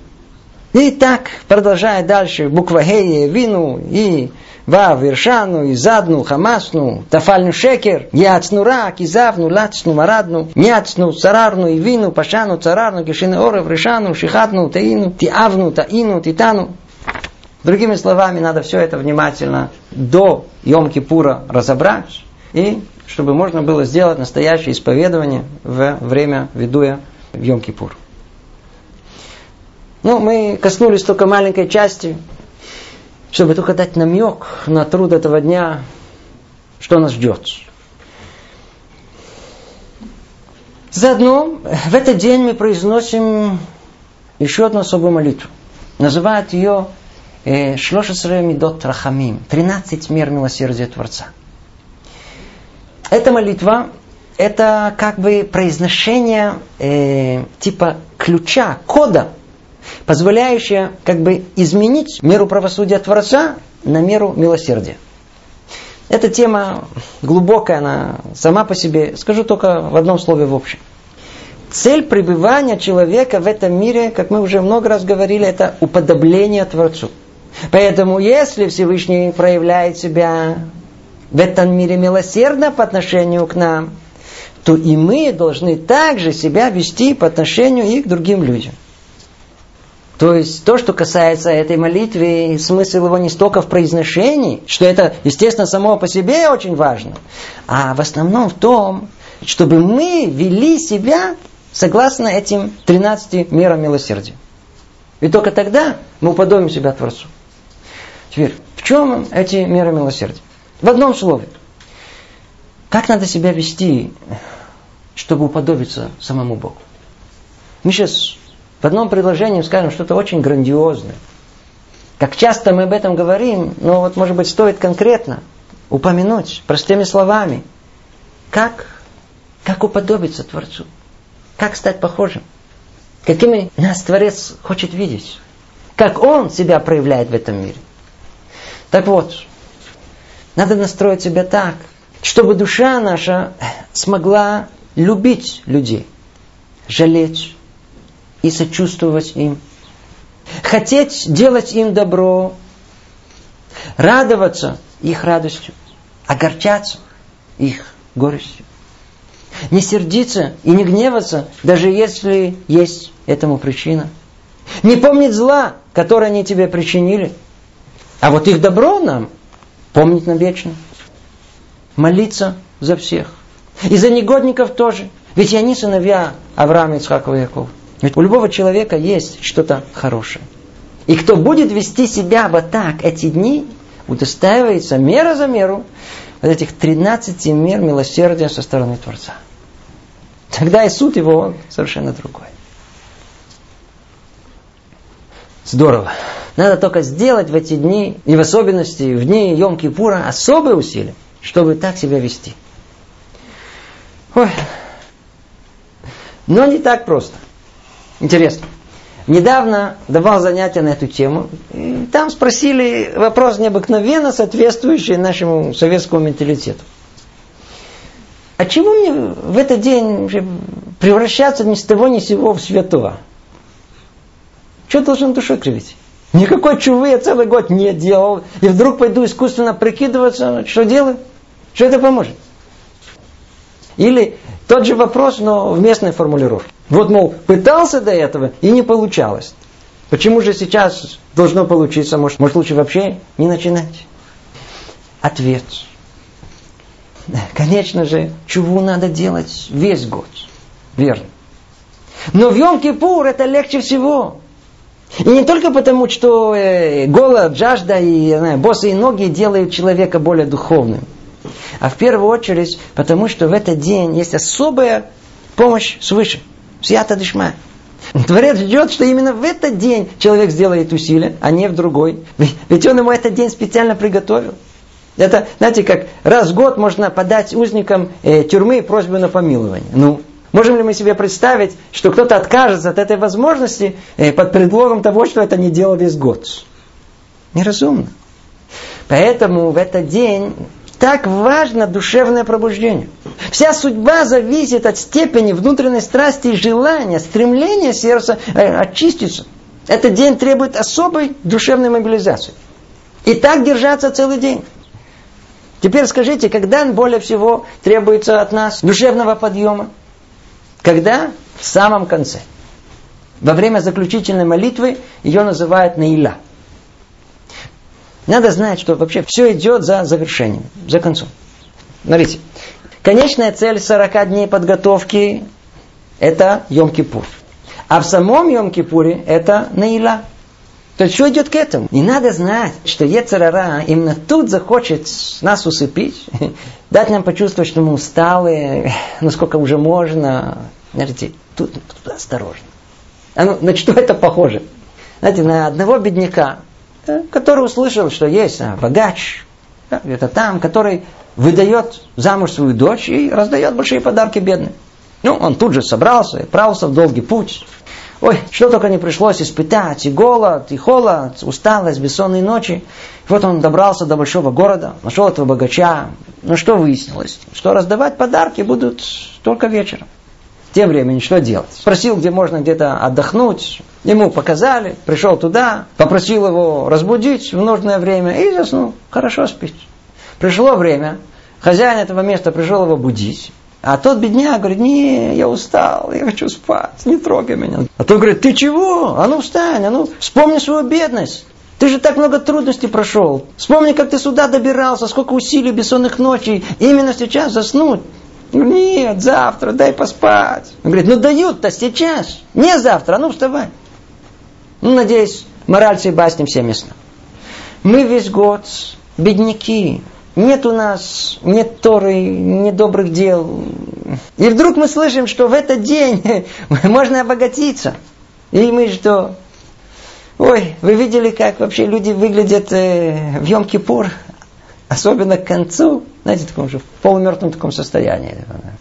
И так, продолжая дальше, буква Хея, Вину, и Вав, Вершану, Задну, Хамасну, Тафальну Шекер, Яцну Рак, и Завну, Лацну, Марадну, Няцну, Царарну, и Вину, Пашану, Царарну, Кишины Орев, Решану, Шихатну, Таину, Тиавну, Таину, Титану. Другими словами, надо все это внимательно до Йом-Кипура разобрать, и чтобы можно было сделать настоящее исповедование в время ведуя в Йом-Кипур. Ну, мы коснулись только маленькой части, чтобы только дать намек на труд этого дня, что нас ждет. Заодно в этот день мы произносим еще одну особую молитву. Называют ее Шлошесре Мидот Рахамим. 13 мер милосердия Творца. Эта молитва, это как бы произношение э, типа ключа, кода, позволяющее как бы изменить меру правосудия Творца на меру милосердия. Эта тема глубокая, она сама по себе. Скажу только в одном слове в общем. Цель пребывания человека в этом мире, как мы уже много раз говорили, это уподобление Творцу. Поэтому, если Всевышний проявляет себя в этом мире милосердно по отношению к нам, то и мы должны также себя вести по отношению и к другим людям. То есть то, что касается этой молитвы, смысл его не столько в произношении, что это, естественно, само по себе очень важно, а в основном в том, чтобы мы вели себя согласно этим 13 мерам милосердия. И только тогда мы уподобим себя Творцу. Теперь, в чем эти меры милосердия? В одном слове. Как надо себя вести, чтобы уподобиться самому Богу? Мы сейчас в одном предложении скажем что-то очень грандиозное. Как часто мы об этом говорим, но вот, может быть, стоит конкретно упомянуть простыми словами. Как, как уподобиться Творцу? Как стать похожим? Какими нас Творец хочет видеть? Как Он себя проявляет в этом мире? Так вот, надо настроить себя так, чтобы душа наша смогла любить людей, жалеть, и сочувствовать им. Хотеть делать им добро, радоваться их радостью, огорчаться их горестью. Не сердиться и не гневаться, даже если есть этому причина. Не помнить зла, которое они тебе причинили. А вот их добро нам помнить навечно. Молиться за всех. И за негодников тоже. Ведь они сыновья Авраама, Ицхакова и Якова. Ведь у любого человека есть что-то хорошее. И кто будет вести себя вот так эти дни, удостаивается мера за меру вот этих 13 мер милосердия со стороны Творца. Тогда и суд его совершенно другой. Здорово. Надо только сделать в эти дни, и в особенности в дни Йом-Кипура, особые усилия, чтобы так себя вести. Ой. Но не так просто. Интересно. Недавно давал занятия на эту тему. И там спросили вопрос необыкновенно соответствующий нашему советскому менталитету. А чего мне в этот день превращаться ни с того ни с сего в святого? Что должен душой кривить? Никакой чувы я целый год не делал. И вдруг пойду искусственно прикидываться. Что делаю? Что это поможет? Или тот же вопрос, но в местной формулировке. Вот, мол, пытался до этого и не получалось. Почему же сейчас должно получиться? Может, может лучше вообще не начинать? Ответ. Конечно же, чего надо делать весь год. Верно. Но в Йом-Кипур это легче всего. И не только потому, что э, голод, жажда и знаю, босые ноги делают человека более духовным. А в первую очередь, потому что в этот день есть особая помощь свыше. Свято дышма. Творец ждет, что именно в этот день человек сделает усилие, а не в другой. Ведь он ему этот день специально приготовил. Это, знаете, как раз в год можно подать узникам э, тюрьмы просьбу на помилование. Ну, можем ли мы себе представить, что кто-то откажется от этой возможности э, под предлогом того, что это не делал весь год? Неразумно. Поэтому в этот день так важно душевное пробуждение. Вся судьба зависит от степени внутренней страсти и желания, стремления сердца э, очиститься. Этот день требует особой душевной мобилизации. И так держаться целый день. Теперь скажите, когда более всего требуется от нас душевного подъема? Когда? В самом конце. Во время заключительной молитвы ее называют Наиля. Надо знать, что вообще все идет за завершением, за концом. Смотрите, конечная цель 40 дней подготовки – это Йом-Кипур. А в самом Йом-Кипуре это Наила. То есть, что идет к этому? Не надо знать, что Ецарара именно тут захочет нас усыпить, дать нам почувствовать, что мы усталые, насколько уже можно. Знаете, тут, тут осторожно. А ну, на что это похоже? Знаете, на одного бедняка, который услышал, что есть а, богач, где-то там, который выдает замуж свою дочь и раздает большие подарки бедным. Ну, он тут же собрался отправился в долгий путь. Ой, что только не пришлось испытать, и голод, и холод, усталость, бессонные ночи. И вот он добрался до большого города, нашел этого богача. Но что выяснилось? Что раздавать подарки будут только вечером. Тем временем что делать? Спросил, где можно где-то отдохнуть. Ему показали, пришел туда, попросил его разбудить в нужное время и заснул. Хорошо спит. Пришло время, хозяин этого места пришел его будить. А тот бедняк говорит, не, я устал, я хочу спать, не трогай меня. А тот говорит, ты чего? А ну встань, а ну вспомни свою бедность. Ты же так много трудностей прошел. Вспомни, как ты сюда добирался, сколько усилий, бессонных ночей. Именно сейчас заснуть. Нет, завтра, дай поспать. Он говорит, ну дают-то сейчас. Не завтра, а ну вставай. Ну, надеюсь, мораль всей басни всем ясна. Мы весь год бедняки, нет у нас нет Торы, нет добрых дел. И вдруг мы слышим, что в этот день можно обогатиться. И мы что? Ой, вы видели, как вообще люди выглядят э, в Йом-Кипур? Особенно к концу, знаете, в таком же в полумертвом таком состоянии.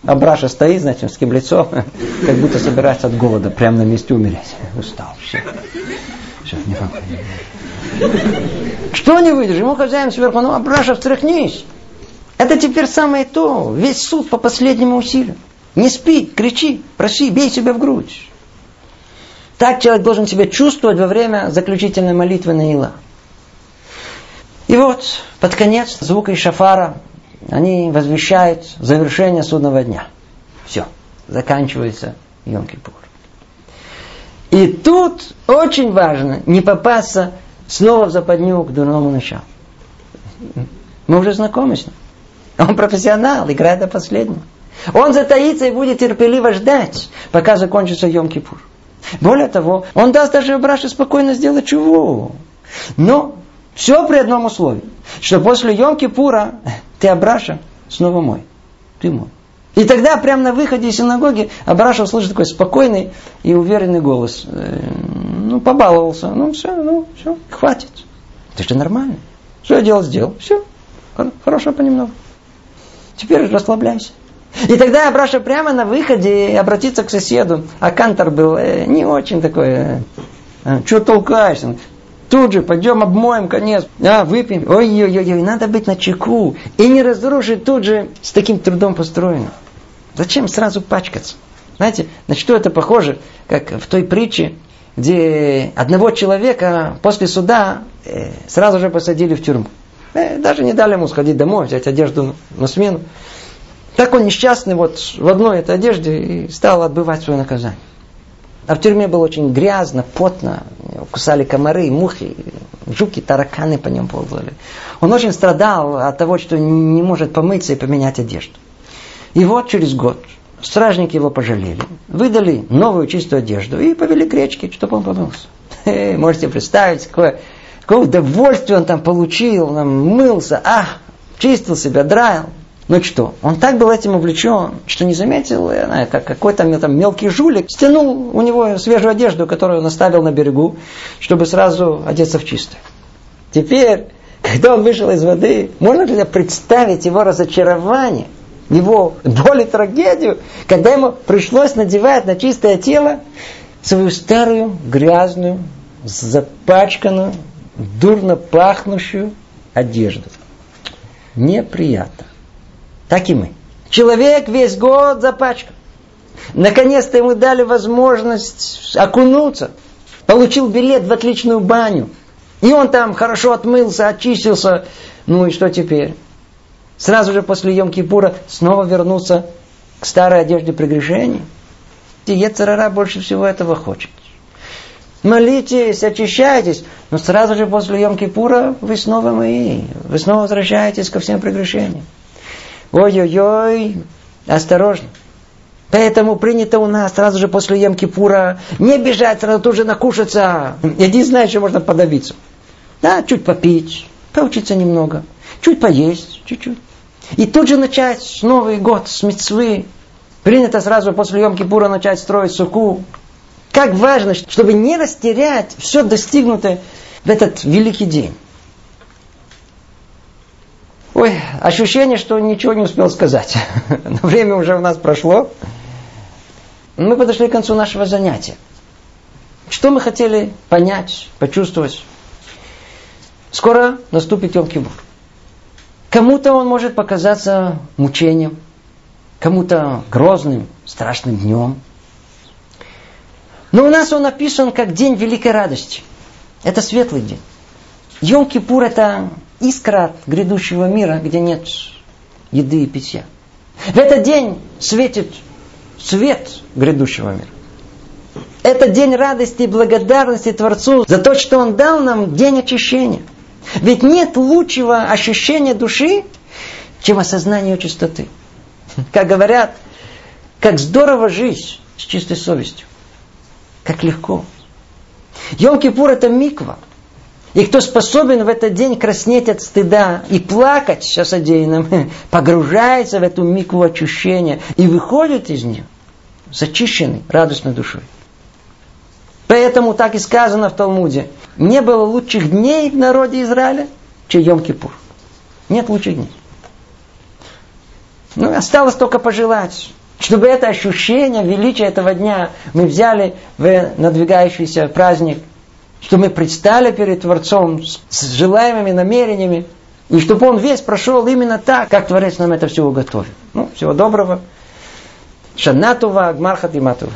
Абраша стоит, знаете, с таким лицом, как будто собирается от голода прямо на месте умереть. Устал, все. Все, не что не выйдешь? Ему хозяин сверху, ну, Абраша, встряхнись. Это теперь самое то. Весь суд по последнему усилию. Не спи, кричи, проси, бей себя в грудь. Так человек должен себя чувствовать во время заключительной молитвы на Ила. И вот, под конец звука и шафара они возвещают завершение судного дня. Все, заканчивается Йом-Кипур. И тут очень важно не попасться снова в западню к дурному началу. Мы уже знакомы с ним. Он профессионал, играет до последнего. Он затаится и будет терпеливо ждать, пока закончится Йом-Кипур. Более того, он даст даже Браше спокойно сделать чего. Но все при одном условии, что после Йом-Кипура ты Абраша снова мой. Ты мой. И тогда прямо на выходе из синагоги Абраша услышит такой спокойный и уверенный голос. Э, ну, побаловался. Ну, все, ну, все, хватит. Это же нормально. Что я делал, сделал. Все. Хорошо понемногу. Теперь расслабляйся. И тогда Абраша прямо на выходе обратится к соседу. А Кантор был э, не очень такой. Э, что толкаешься? Тут же пойдем обмоем конец. А, выпьем. Ой-ой-ой, надо быть на чеку. И не разрушить тут же с таким трудом построено. Зачем сразу пачкаться? Знаете, на что это похоже, как в той притче, где одного человека после суда э, сразу же посадили в тюрьму. Э, даже не дали ему сходить домой, взять одежду на смену. Так он несчастный вот в одной этой одежде и стал отбывать свое наказание. А в тюрьме было очень грязно, потно, кусали комары, мухи, жуки, тараканы по нему ползали. Он очень страдал от того, что не может помыться и поменять одежду. И вот через год стражники его пожалели, выдали новую чистую одежду и повели к речке, чтобы он помылся. Э, можете представить, какое, какое удовольствие он там получил, он мылся, а, чистил себя, драил. Ну что, он так был этим увлечен, что не заметил, знаю, как какой-то там мелкий жулик стянул у него свежую одежду, которую он оставил на берегу, чтобы сразу одеться в чистое. Теперь, когда он вышел из воды, можно ли представить его разочарование – его боль и трагедию, когда ему пришлось надевать на чистое тело свою старую, грязную, запачканную, дурно пахнущую одежду. Неприятно. Так и мы. Человек весь год запачкан. Наконец-то ему дали возможность окунуться. Получил билет в отличную баню. И он там хорошо отмылся, очистился. Ну и что теперь? сразу же после Йом-Кипура снова вернуться к старой одежде прегрешений. И Ецарара больше всего этого хочет. Молитесь, очищайтесь, но сразу же после Йом-Кипура вы снова мои. Вы снова возвращаетесь ко всем прегрешениям. Ой-ой-ой, осторожно. Поэтому принято у нас сразу же после Йом-Кипура не бежать, сразу тут же накушаться. Единственное, что можно подавиться. Да, чуть попить, поучиться немного. Чуть поесть, чуть-чуть. И тут же начать Новый год с мецвы. Принято сразу после Йом-Кипура начать строить суку. Как важно, чтобы не растерять все достигнутое в этот великий день. Ой, ощущение, что ничего не успел сказать. Время уже у нас прошло. Мы подошли к концу нашего занятия. Что мы хотели понять, почувствовать? Скоро наступит Йом-Кипур. Кому-то он может показаться мучением, кому-то грозным, страшным днем. Но у нас он написан как день великой радости. Это светлый день. Йом-Кипур это искра грядущего мира, где нет еды и питья. В этот день светит свет грядущего мира. Это день радости и благодарности Творцу за то, что Он дал нам день очищения. Ведь нет лучшего ощущения души, чем осознание чистоты. Как говорят, как здорово жить с чистой совестью. Как легко. Йом-Кипур это миква. И кто способен в этот день краснеть от стыда и плакать о содеянном, погружается в эту микву очищения и выходит из нее зачищенный радостной душой. Поэтому так и сказано в Талмуде. Не было лучших дней в народе Израиля, чем Йом-Кипур. Нет лучших дней. Ну, осталось только пожелать, чтобы это ощущение величия этого дня мы взяли в надвигающийся праздник, чтобы мы предстали перед Творцом с желаемыми намерениями, и чтобы он весь прошел именно так, как Творец нам это все уготовил. Ну, всего доброго. Шанатува, Гмархат и Матува.